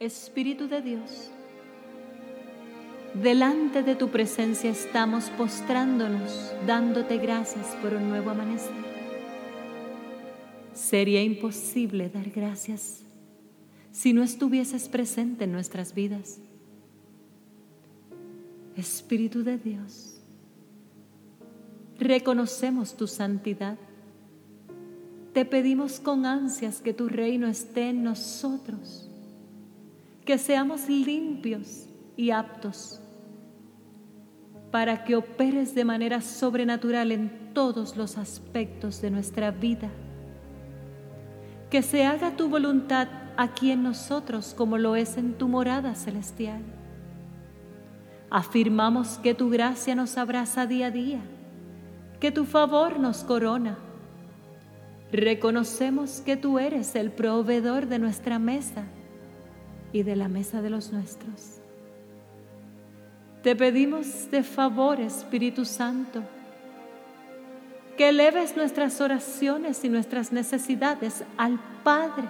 Espíritu de Dios, delante de tu presencia estamos postrándonos, dándote gracias por un nuevo amanecer. Sería imposible dar gracias si no estuvieses presente en nuestras vidas. Espíritu de Dios, reconocemos tu santidad. Te pedimos con ansias que tu reino esté en nosotros que seamos limpios y aptos para que operes de manera sobrenatural en todos los aspectos de nuestra vida. Que se haga tu voluntad aquí en nosotros como lo es en tu morada celestial. Afirmamos que tu gracia nos abraza día a día, que tu favor nos corona. Reconocemos que tú eres el proveedor de nuestra mesa y de la mesa de los nuestros. Te pedimos de favor, Espíritu Santo, que eleves nuestras oraciones y nuestras necesidades al Padre.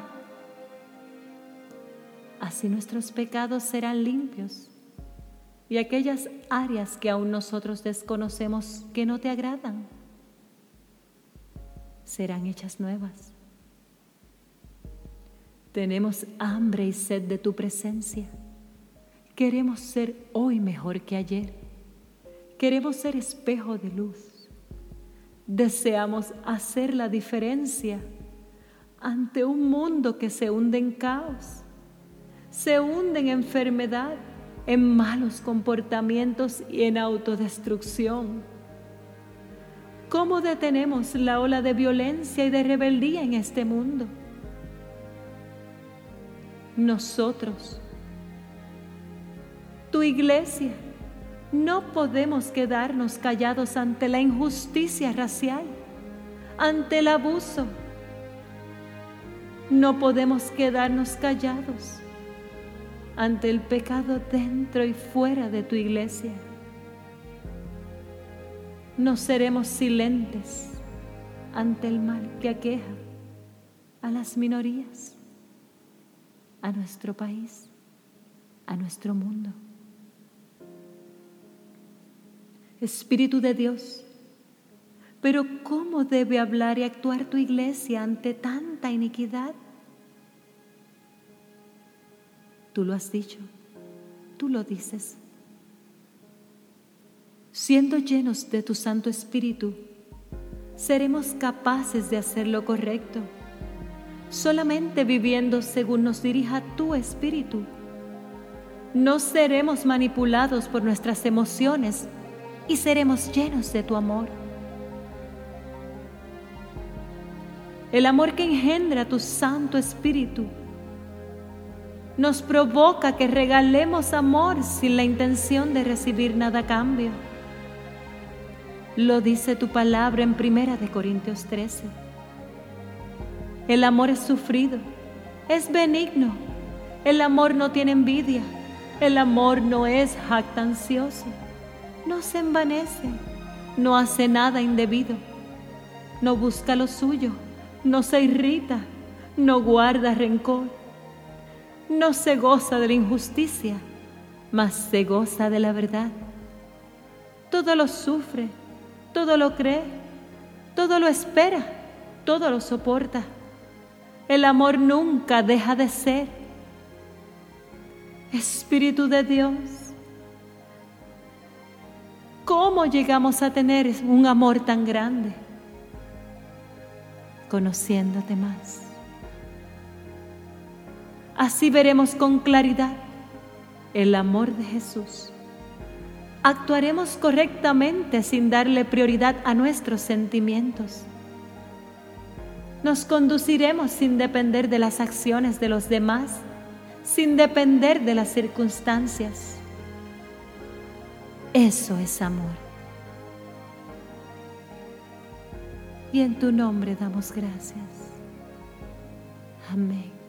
Así nuestros pecados serán limpios y aquellas áreas que aún nosotros desconocemos que no te agradan serán hechas nuevas. Tenemos hambre y sed de tu presencia. Queremos ser hoy mejor que ayer. Queremos ser espejo de luz. Deseamos hacer la diferencia ante un mundo que se hunde en caos, se hunde en enfermedad, en malos comportamientos y en autodestrucción. ¿Cómo detenemos la ola de violencia y de rebeldía en este mundo? Nosotros, tu iglesia, no podemos quedarnos callados ante la injusticia racial, ante el abuso. No podemos quedarnos callados ante el pecado dentro y fuera de tu iglesia. No seremos silentes ante el mal que aqueja a las minorías a nuestro país, a nuestro mundo. Espíritu de Dios, pero ¿cómo debe hablar y actuar tu iglesia ante tanta iniquidad? Tú lo has dicho, tú lo dices. Siendo llenos de tu Santo Espíritu, seremos capaces de hacer lo correcto solamente viviendo según nos dirija tu espíritu. No seremos manipulados por nuestras emociones y seremos llenos de tu amor. El amor que engendra tu Santo Espíritu nos provoca que regalemos amor sin la intención de recibir nada a cambio. Lo dice tu palabra en Primera de Corintios 13. El amor es sufrido, es benigno. El amor no tiene envidia. El amor no es jactancioso. No se envanece. No hace nada indebido. No busca lo suyo. No se irrita. No guarda rencor. No se goza de la injusticia, mas se goza de la verdad. Todo lo sufre, todo lo cree, todo lo espera, todo lo soporta. El amor nunca deja de ser. Espíritu de Dios, ¿cómo llegamos a tener un amor tan grande? Conociéndote más. Así veremos con claridad el amor de Jesús. Actuaremos correctamente sin darle prioridad a nuestros sentimientos nos conduciremos sin depender de las acciones de los demás, sin depender de las circunstancias. Eso es amor. Y en tu nombre damos gracias. Amén.